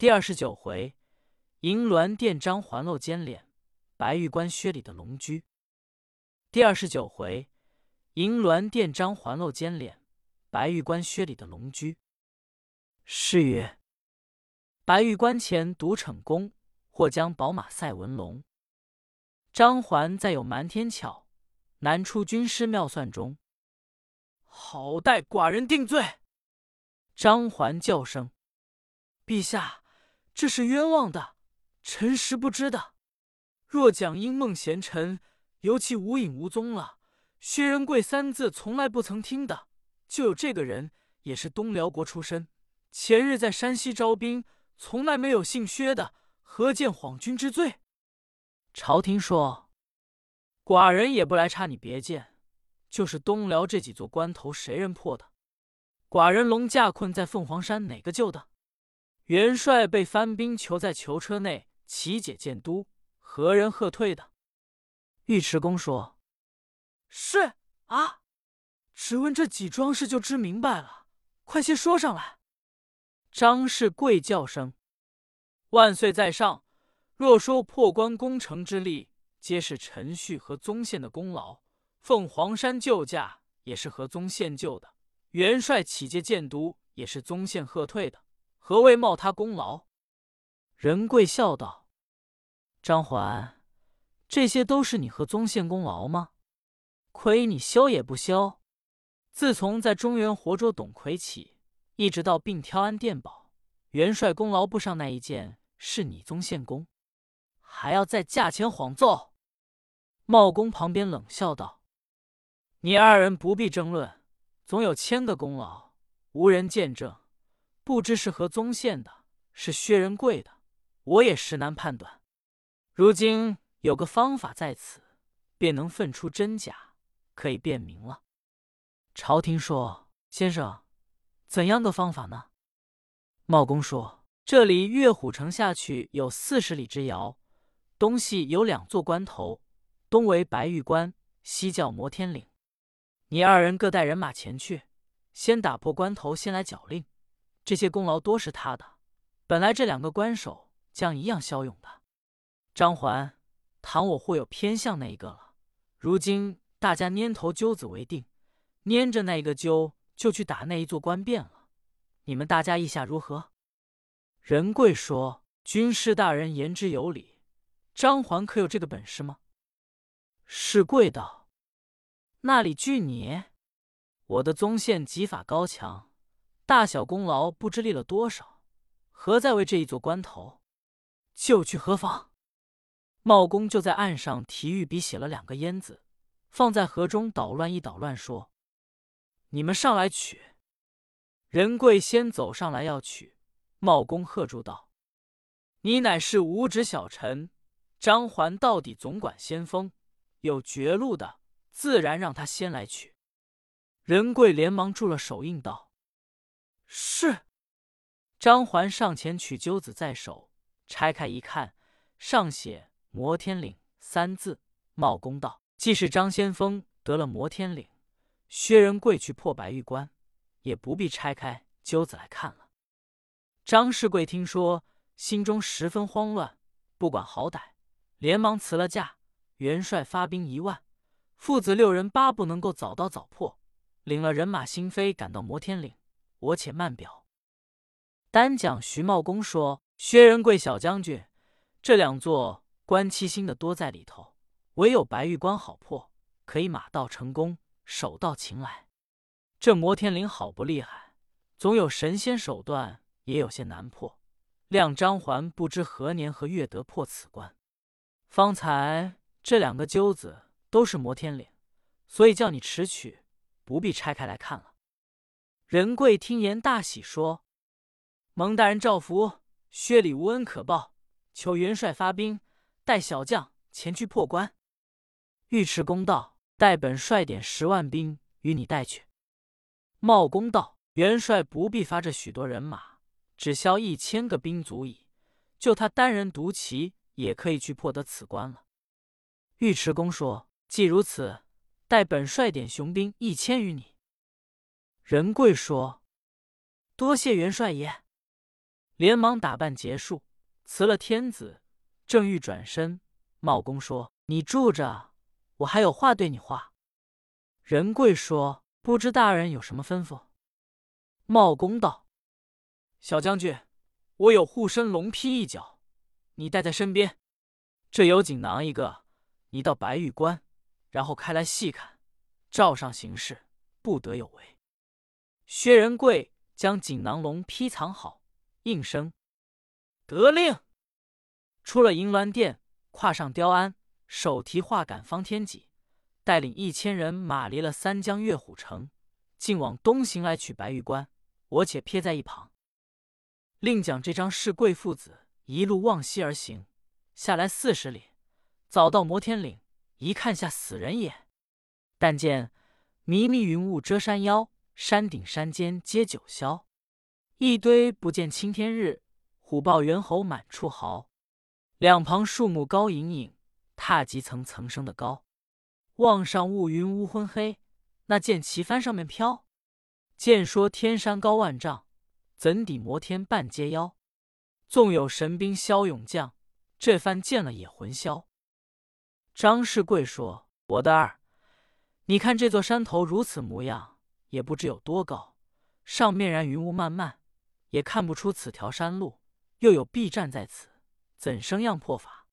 第二十九回，银銮殿张环露尖脸，白玉关薛礼的龙驹。第二十九回，银銮殿张环露尖脸，白玉关薛礼的龙驹。诗曰：白玉关前独逞功，或将宝马赛文龙。张环再有瞒天巧，难出军师妙算中。好待寡人定罪。张环叫声：“陛下，这是冤枉的，臣实不知的。若讲因梦贤臣，尤其无影无踪了。薛仁贵三字从来不曾听的，就有这个人，也是东辽国出身，前日在山西招兵，从来没有姓薛的，何见晃君之罪？”朝廷说：“寡人也不来查你别见，就是东辽这几座关头，谁人破的？寡人龙驾困在凤凰山，哪个救的？元帅被番兵囚在囚车内，齐解建都，何人喝退的？”尉迟恭说：“是啊，只问这几桩事就知明白了，快些说上来。”张氏贵叫声：“万岁在上！”若说破关攻城之力，皆是陈旭和宗宪的功劳；凤凰山救驾也是和宗宪救的；元帅起借建都也是宗宪喝退的。何谓冒他功劳？仁贵笑道：“张环，这些都是你和宗宪功劳吗？亏你修也不修！自从在中原活捉董魁起，一直到并挑安殿宝，元帅功劳不上那一件，是你宗宪功。”还要在驾前晃奏？茂公旁边冷笑道：“你二人不必争论，总有千个功劳，无人见证，不知是何宗宪的，是薛仁贵的，我也实难判断。如今有个方法在此，便能分出真假，可以辨明了。”朝廷说：“先生，怎样的方法呢？”茂公说：“这里岳虎城下去有四十里之遥。”东西有两座关头，东为白玉关，西叫摩天岭。你二人各带人马前去，先打破关头，先来缴令。这些功劳多是他的。本来这两个关守将一样骁勇的。张环，倘我或有偏向那一个了，如今大家拈头揪子为定，拈着那一个揪，就去打那一座关便了。你们大家意下如何？仁贵说：“军师大人言之有理。”张环可有这个本事吗？是贵道，那里惧你？我的宗宪技法高强，大小功劳不知立了多少，何在为这一座关头？就去何妨？茂公就在岸上提玉笔写了两个烟字，放在河中捣乱一捣乱，说：“你们上来取。”仁贵先走上来要取，茂公喝住道：“你乃是五指小臣。”张环到底总管先锋，有绝路的，自然让他先来取。仁贵连忙住了手，应道：“是。”张环上前取鸠子在手，拆开一看，上写“摩天岭”三字。茂公道：“既是张先锋得了摩天岭，薛仁贵去破白玉关，也不必拆开鸠子来看了。”张世贵听说，心中十分慌乱，不管好歹。连忙辞了假，元帅发兵一万，父子六人巴不能够早到早破，领了人马新飞赶到摩天岭。我且慢表。单讲徐茂公说：“薛仁贵小将军，这两座关七星的多在里头，唯有白玉关好破，可以马到成功，手到擒来。这摩天岭好不厉害，总有神仙手段，也有些难破。谅张环不知何年何月得破此关。”方才这两个揪子都是摩天岭，所以叫你迟取，不必拆开来看了。仁贵听言大喜，说：“蒙大人照福，薛礼无恩可报，求元帅发兵，带小将前去破关。”尉迟恭道：“待本帅点十万兵与你带去。”茂公道：“元帅不必发这许多人马，只消一千个兵足矣。就他单人独骑。”也可以去破得此关了。尉迟恭说：“既如此，待本帅点雄兵一千余你。”仁贵说：“多谢元帅爷。”连忙打扮结束，辞了天子，正欲转身，茂公说：“你住着，我还有话对你话。”仁贵说：“不知大人有什么吩咐？”茂公道：“小将军，我有护身龙披一角，你带在身边。这有锦囊一个，你到白玉关，然后开来细看，照上行事，不得有违。”薛仁贵将锦囊龙披藏好，应声得令。出了银銮殿，跨上雕鞍，手提画杆方天戟，带领一千人马离了三江月虎城，竟往东行来取白玉关。我且撇在一旁，另讲这张氏贵父子一路往西而行，下来四十里，早到摩天岭，一看下死人也。但见迷迷云雾遮山腰，山顶山间皆九霄，一堆不见青天日，虎豹猿猴满处嚎。两旁树木高隐隐，踏极层层升的高。望上雾云乌昏黑，那剑旗帆上面飘。见说天山高万丈，怎抵摩天半阶腰？纵有神兵骁勇将，这番见了也魂消。张世贵说：“我的儿，你看这座山头如此模样，也不知有多高。上面然云雾漫漫，也看不出此条山路。又有避战在此，怎生样破法？”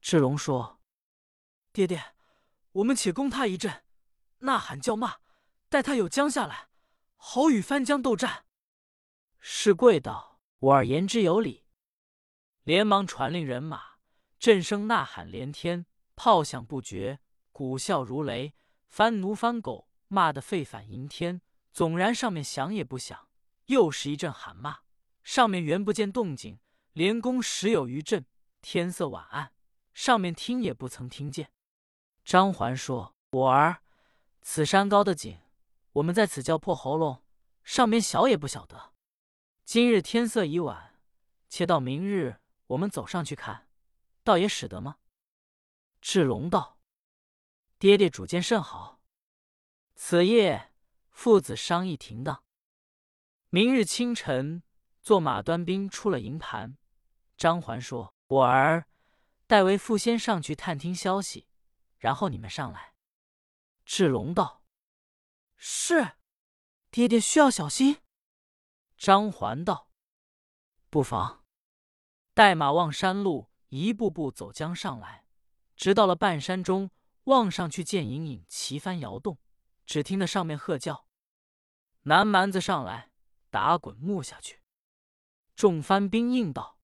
志龙说：“爹爹，我们且攻他一阵，呐喊叫骂，待他有将下来。”好与翻江斗战。世贵道：“我儿言之有理。”连忙传令人马，震声呐喊连天，炮响不绝，鼓啸如雷，翻奴翻狗，骂得沸反盈天。纵然上面响也不响，又是一阵喊骂，上面原不见动静，连攻时有余震。天色晚暗，上面听也不曾听见。张环说：“我儿，此山高的紧。”我们在此叫破喉咙，上面小也不晓得。今日天色已晚，且到明日我们走上去看，倒也使得吗？志龙道：“爹爹主见甚好。”此夜父子商议停当。明日清晨，坐马端兵出了营盘。张环说：“我儿代为父先上去探听消息，然后你们上来。”志龙道。是，爹爹需要小心。张环道：“不妨。”带马望山路，一步步走将上来，直到了半山中，望上去见隐隐旗帆摇动，只听得上面喝叫：“南蛮子上来，打滚木下去！”众番兵应道：“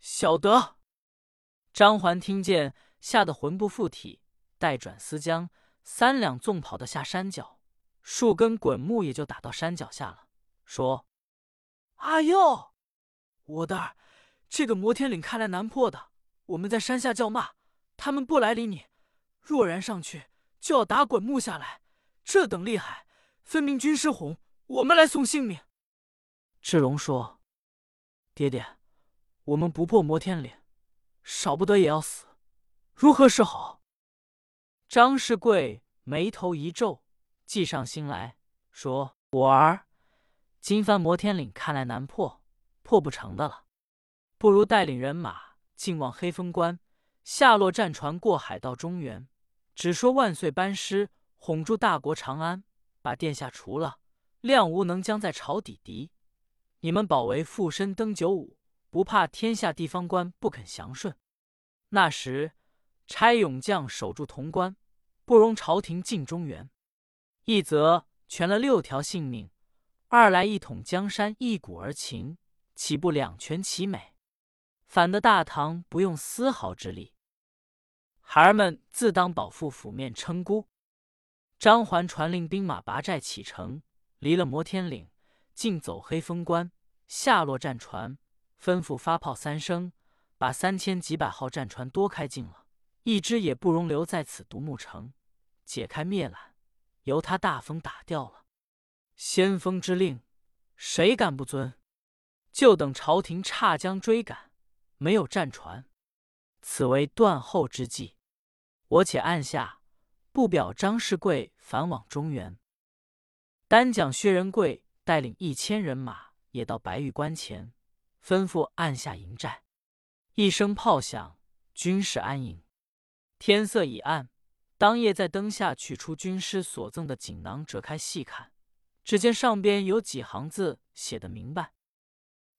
晓得。”张环听见，吓得魂不附体，待转思将，三两纵跑的下山脚。数根滚木也就打到山脚下了，说：“阿佑，我的，这个摩天岭看来难破的。我们在山下叫骂，他们不来理你。若然上去，就要打滚木下来。这等厉害，分明军师哄我们来送性命。”志龙说：“爹爹，我们不破摩天岭，少不得也要死，如何是好？”张世贵眉头一皱。计上心来说：“我儿，金帆摩天岭看来难破，破不成的了。不如带领人马进往黑风关，下落战船过海到中原，只说万岁班师，哄住大国长安，把殿下除了，亮无能将在朝抵敌。你们保为附身登九五，不怕天下地方官不肯降顺。那时差勇将守住潼关，不容朝廷进中原。”一则全了六条性命，二来一统江山，一鼓而擒，岂不两全其美？反得大唐不用丝毫之力，孩儿们自当保父府面称孤。张环传令兵马拔寨启程，离了摩天岭，径走黑风关，下落战船，吩咐发炮三声，把三千几百号战船多开进了，一只也不容留在此独木城，解开灭缆。由他大风打掉了，先锋之令，谁敢不遵？就等朝廷岔江追赶，没有战船，此为断后之计。我且按下，不表张世贵返往中原。单讲薛仁贵带领一千人马，也到白玉关前，吩咐按下营寨。一声炮响，军士安营。天色已暗，当夜在灯下取出军师所赠的锦囊，折开细看，只见上边有几行字，写得明白：“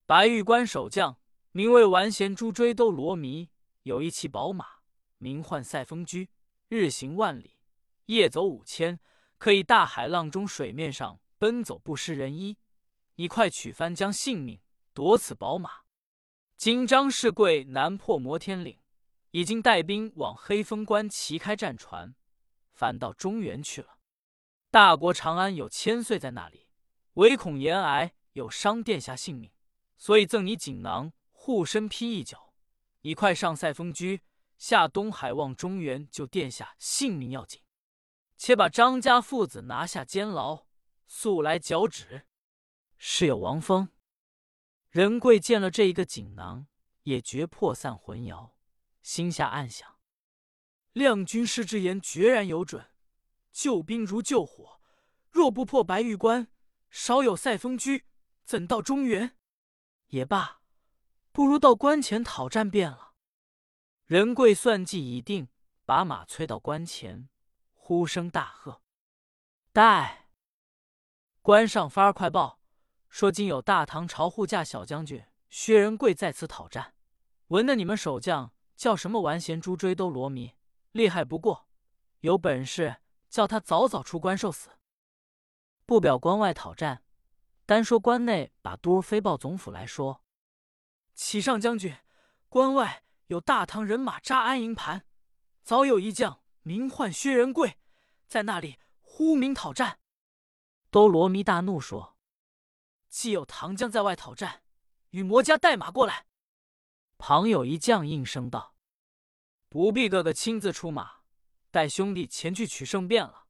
白玉关守将，名为完贤朱追兜罗弥，有一骑宝马，名唤赛风驹，日行万里，夜走五千，可以大海浪中、水面上奔走不失人衣。你快取帆将性命夺此宝马。今张世贵南破摩天岭。”已经带兵往黑风关齐开战船，返到中原去了。大国长安有千岁在那里，唯恐延癌有伤殿下性命，所以赠你锦囊护身披一角。你快上塞风居，下东海望中原救殿下性命要紧。且把张家父子拿下监牢，速来剿止。是有王峰。仁贵见了这一个锦囊，也觉魄散魂摇。心下暗想：亮军师之言决然有准，救兵如救火，若不破白玉关，少有赛风居，怎到中原？也罢，不如到关前讨战便了。仁贵算计已定，把马催到关前，呼声大喝：“待！”关上发快报，说今有大唐朝护驾小将军薛仁贵在此讨战，闻得你们守将。叫什么完贤朱追兜罗迷，厉害不过，有本事叫他早早出关受死。不表关外讨战，单说关内，把都飞报总府来说：“启上将军，关外有大唐人马扎安营盘，早有一将名唤薛仁贵，在那里呼名讨战。”兜罗迷大怒说：“既有唐将在外讨战，与魔家带马过来。”旁有一将应声道：“不必哥哥亲自出马，带兄弟前去取胜便了。”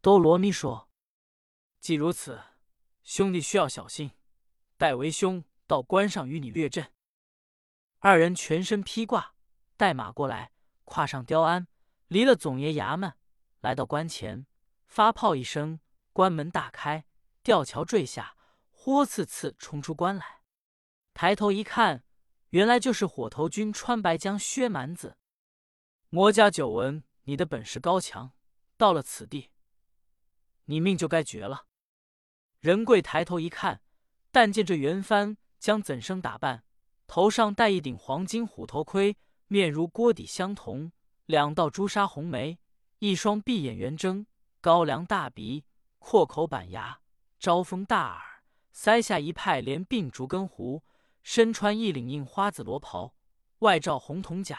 都罗咪说：“既如此，兄弟需要小心，待为兄到关上与你略阵。”二人全身披挂，带马过来，跨上雕鞍，离了总爷衙门，来到关前，发炮一声，关门大开，吊桥坠下，豁刺刺冲出关来。抬头一看。原来就是火头军穿白将薛蛮子，魔家久闻你的本事高强，到了此地，你命就该绝了。仁贵抬头一看，但见这袁帆将怎生打扮？头上戴一顶黄金虎头盔，面如锅底相同，两道朱砂红眉，一双闭眼圆睁，高粱大鼻，阔口板牙，招风大耳，腮下一派连鬓竹根胡。身穿一领印花子罗袍，外罩红铜甲，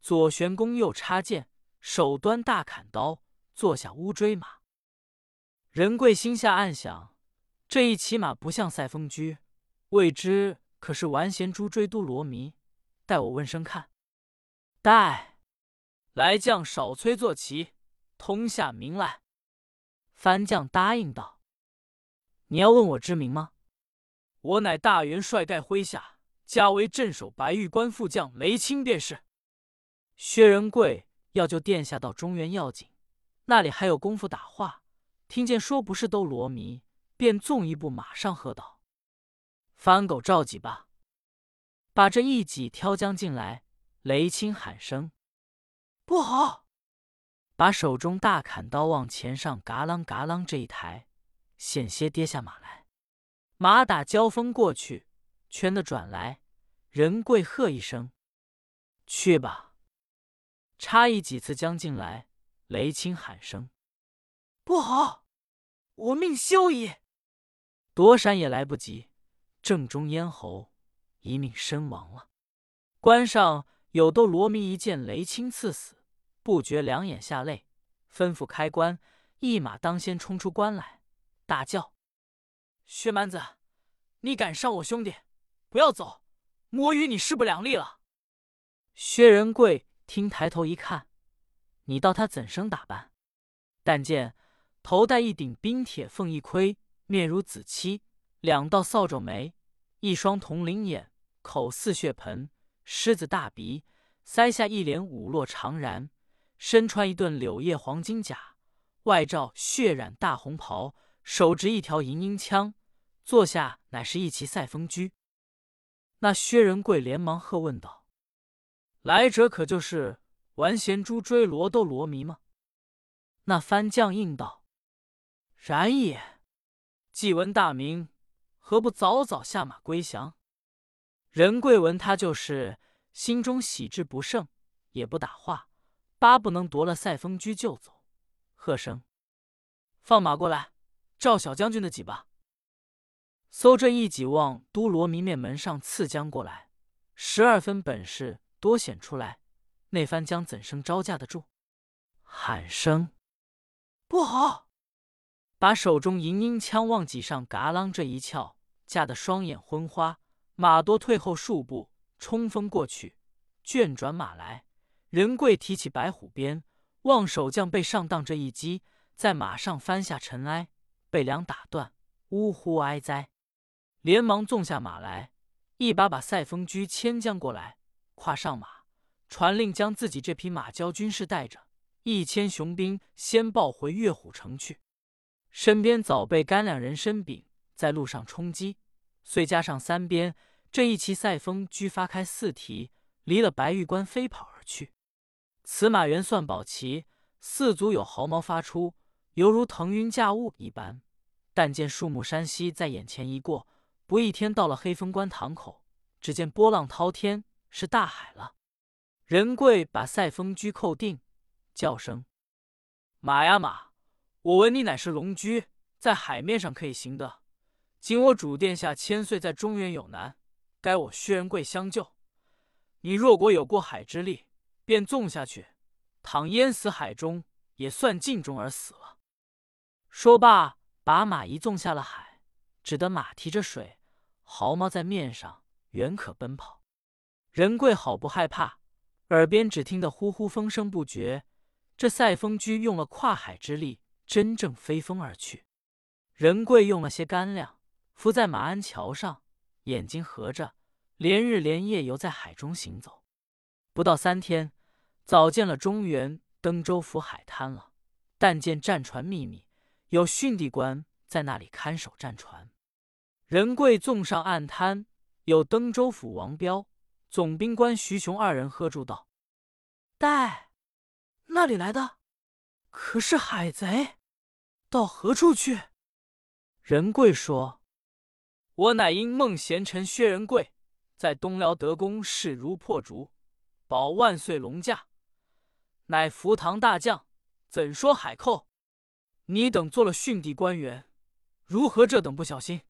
左悬弓，右插剑，手端大砍刀，坐下乌骓马。仁贵心下暗想：这一骑马不像赛风驹，未知可是完贤猪追都罗迷？待我问声看。待来将少催坐骑，通下名来。番将答应道：“你要问我知名吗？”我乃大元帅盖麾下，加为镇守白玉关副将雷青，便是。薛仁贵要救殿下到中原要紧，那里还有功夫打话？听见说不是都罗迷，便纵一步，马上喝道：“番狗召集吧！”把这一戟挑将进来。雷青喊声：“不好！”把手中大砍刀往前上，嘎啷嘎啷这一抬，险些跌下马来。马打交锋过去，圈的转来，仁贵喝一声：“去吧！”差役几次将进来，雷青喊声：“不好，我命休矣！”躲闪也来不及，正中咽喉，一命身亡了。关上有斗罗迷一见雷青刺死，不觉两眼下泪，吩咐开关，一马当先冲出关来，大叫。薛蛮子，你敢伤我兄弟，不要走！魔与你势不两立了。薛仁贵听抬头一看，你道他怎生打扮？但见头戴一顶冰铁凤翼盔，面如紫漆，两道扫帚眉，一双铜铃眼，口似血盆，狮子大鼻，腮下一脸五落长髯，身穿一顿柳叶黄金甲，外罩血染大红袍，手执一条银缨枪。坐下乃是一骑赛风驹，那薛仁贵连忙喝问道：“来者可就是玩贤珠追罗兜罗迷吗？”那番将应道：“然也。既闻大名，何不早早下马归降？”仁贵闻他就是，心中喜之不胜，也不打话，巴不能夺了赛风居就走，喝声：“放马过来，照小将军的戟吧！”搜这一戟往都罗迷面门上刺将过来，十二分本事多显出来，那番将怎生招架得住？喊声不好！把手中银鹰枪往戟上嘎啷这一翘，架得双眼昏花，马多退后数步，冲锋过去，卷转马来。仁贵提起白虎鞭，望守将被上当这一击，在马上翻下尘埃，被梁打断，呜呼哀哉！连忙纵下马来，一把把赛风驹牵将过来，跨上马，传令将自己这匹马交军士带着，一千雄兵先报回岳虎城去。身边早备干两人参柄，在路上冲击，遂加上三鞭，这一骑赛风驹发开四蹄，离了白玉关飞跑而去。此马原算宝骑，四足有毫毛发出，犹如腾云驾雾一般。但见树木山溪在眼前一过。不一天，到了黑风关塘口，只见波浪滔天，是大海了。仁贵把赛风驹扣定，叫声：“马呀马！我闻你乃是龙驹，在海面上可以行的。今我主殿下千岁在中原有难，该我薛仁贵相救。你若果有过海之力，便纵下去，倘淹死海中，也算尽忠而死了。”说罢，把马一纵下了海，只得马提着水。毫毛在面上，远可奔跑。仁贵好不害怕，耳边只听得呼呼风声不绝。这赛风驹用了跨海之力，真正飞风而去。仁贵用了些干粮，伏在马鞍桥上，眼睛合着，连日连夜游在海中行走。不到三天，早见了中原登州府海滩了。但见战船秘密，有训地官在那里看守战船。仁贵纵上岸滩，有登州府王彪、总兵官徐雄二人喝住道：“待那里来的？可是海贼？到何处去？”仁贵说：“我乃因孟贤臣薛仁贵，在东辽得功，势如破竹，保万岁龙驾，乃福堂大将，怎说海寇？你等做了训地官员，如何这等不小心？”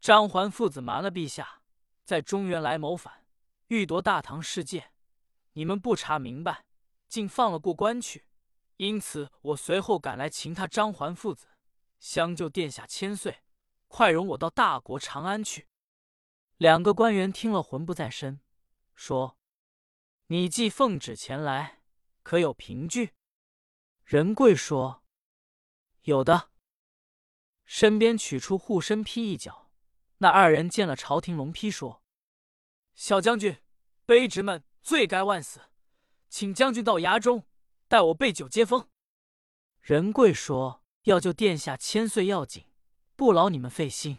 张环父子瞒了陛下，在中原来谋反，欲夺大唐世界。你们不查明白，竟放了过关去。因此，我随后赶来擒他张环父子，相救殿下千岁。快容我到大国长安去。两个官员听了，魂不在身，说：“你既奉旨前来，可有凭据？”仁贵说：“有的。”身边取出护身披一角。那二人见了朝廷龙批，说：“小将军，卑职们罪该万死，请将军到衙中，待我备酒接风。”仁贵说：“要救殿下千岁要紧，不劳你们费心。”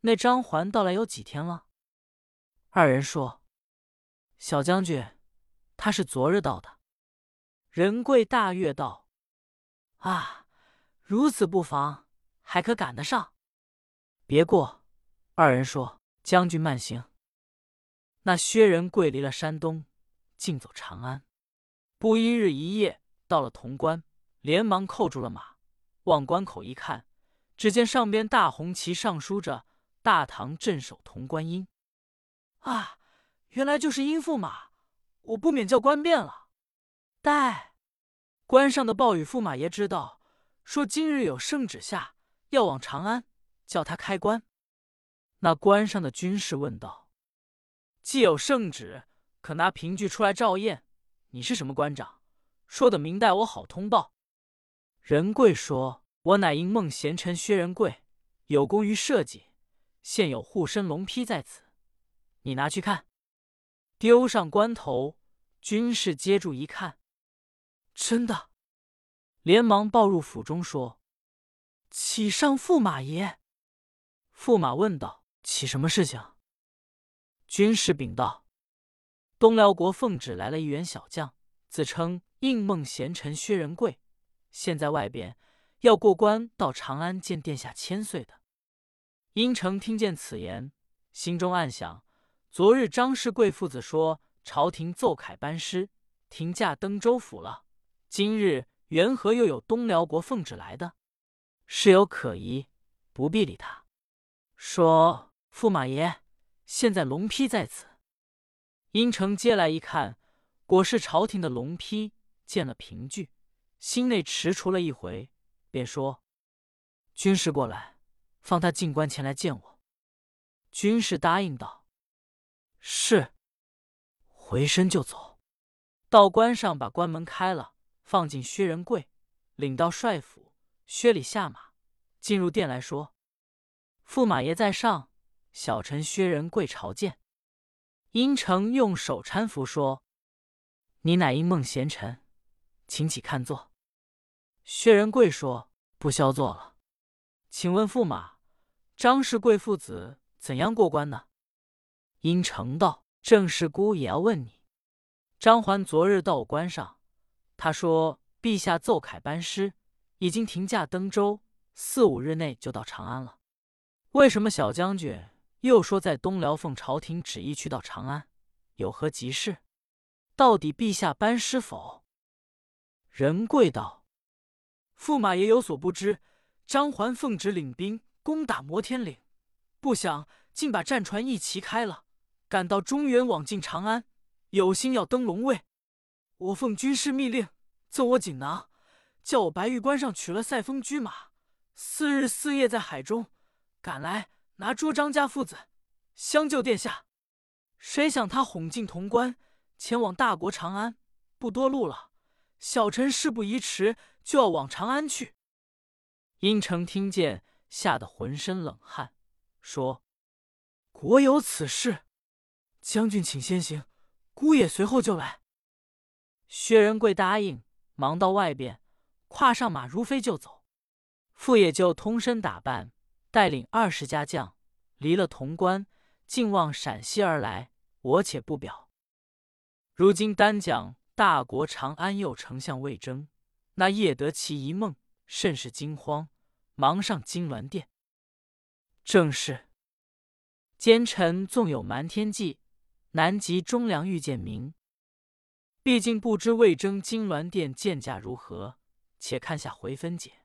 那张环到来有几天了？二人说：“小将军，他是昨日到的。”仁贵大悦道：“啊，如此不妨，还可赶得上。别过。”二人说：“将军慢行。”那薛仁贵离了山东，径走长安。不一日一夜，到了潼关，连忙扣住了马。往关口一看，只见上边大红旗上书着“大唐镇守潼关阴”。啊，原来就是阴驸马！我不免叫官变了。待关上的报与驸马爷知道，说今日有圣旨下，要往长安，叫他开关。那关上的军士问道：“既有圣旨，可拿凭据出来照验？你是什么官长？说的明代，我好通报。”仁贵说：“我乃因孟贤臣薛仁贵，有功于社稷，现有护身龙披在此，你拿去看。”丢上关头，军士接住一看，真的，连忙抱入府中说：“启上驸马爷。”驸马问道。起什么事情？军士禀道：“东辽国奉旨来了一员小将，自称应梦贤臣薛仁贵，现在外边要过关到长安见殿下千岁的。”殷城听见此言，心中暗想：昨日张氏贵父子说朝廷奏凯班师，停驾登州府了，今日缘何又有东辽国奉旨来的？事有可疑，不必理他。说：“驸马爷。”现在龙批在此，殷城接来一看，果是朝廷的龙批。见了凭据，心内踟蹰了一回，便说：“军士过来，放他进关前来见我。”军士答应道：“是。”回身就走，到关上把关门开了，放进薛仁贵，领到帅府。薛礼下马，进入殿来说：“驸马爷在上。”小臣薛仁贵朝见，殷城用手搀扶说：“你乃应梦贤臣，请起看坐。”薛仁贵说：“不消坐了，请问驸马，张氏贵父子怎样过关呢？”殷城道：“郑氏姑也要问你。张环昨日到我关上，他说陛下奏凯班师，已经停驾登州，四五日内就到长安了。为什么小将军？”又说在东辽奉朝廷旨意去到长安，有何急事？到底陛下班师否？仁贵道：“驸马爷有所不知，张环奉旨领兵攻打摩天岭，不想竟把战船一齐开了，赶到中原，往进长安，有心要登龙位。我奉军师密令，赠我锦囊，叫我白玉关上取了赛风驹马，四日四夜在海中赶来。”拿捉张家父子，相救殿下。谁想他哄进潼关，前往大国长安，不多路了。小臣事不宜迟，就要往长安去。殷城听见，吓得浑身冷汗，说：“国有此事，将军请先行，姑也随后就来。”薛仁贵答应，忙到外边，跨上马如飞就走。傅也就通身打扮。带领二十家将，离了潼关，竟往陕西而来。我且不表。如今单讲大国长安右丞相魏征，那夜得其一梦，甚是惊慌，忙上金銮殿。正是：奸臣纵有瞒天计，难及忠良遇见明。毕竟不知魏征金銮殿见价如何，且看下回分解。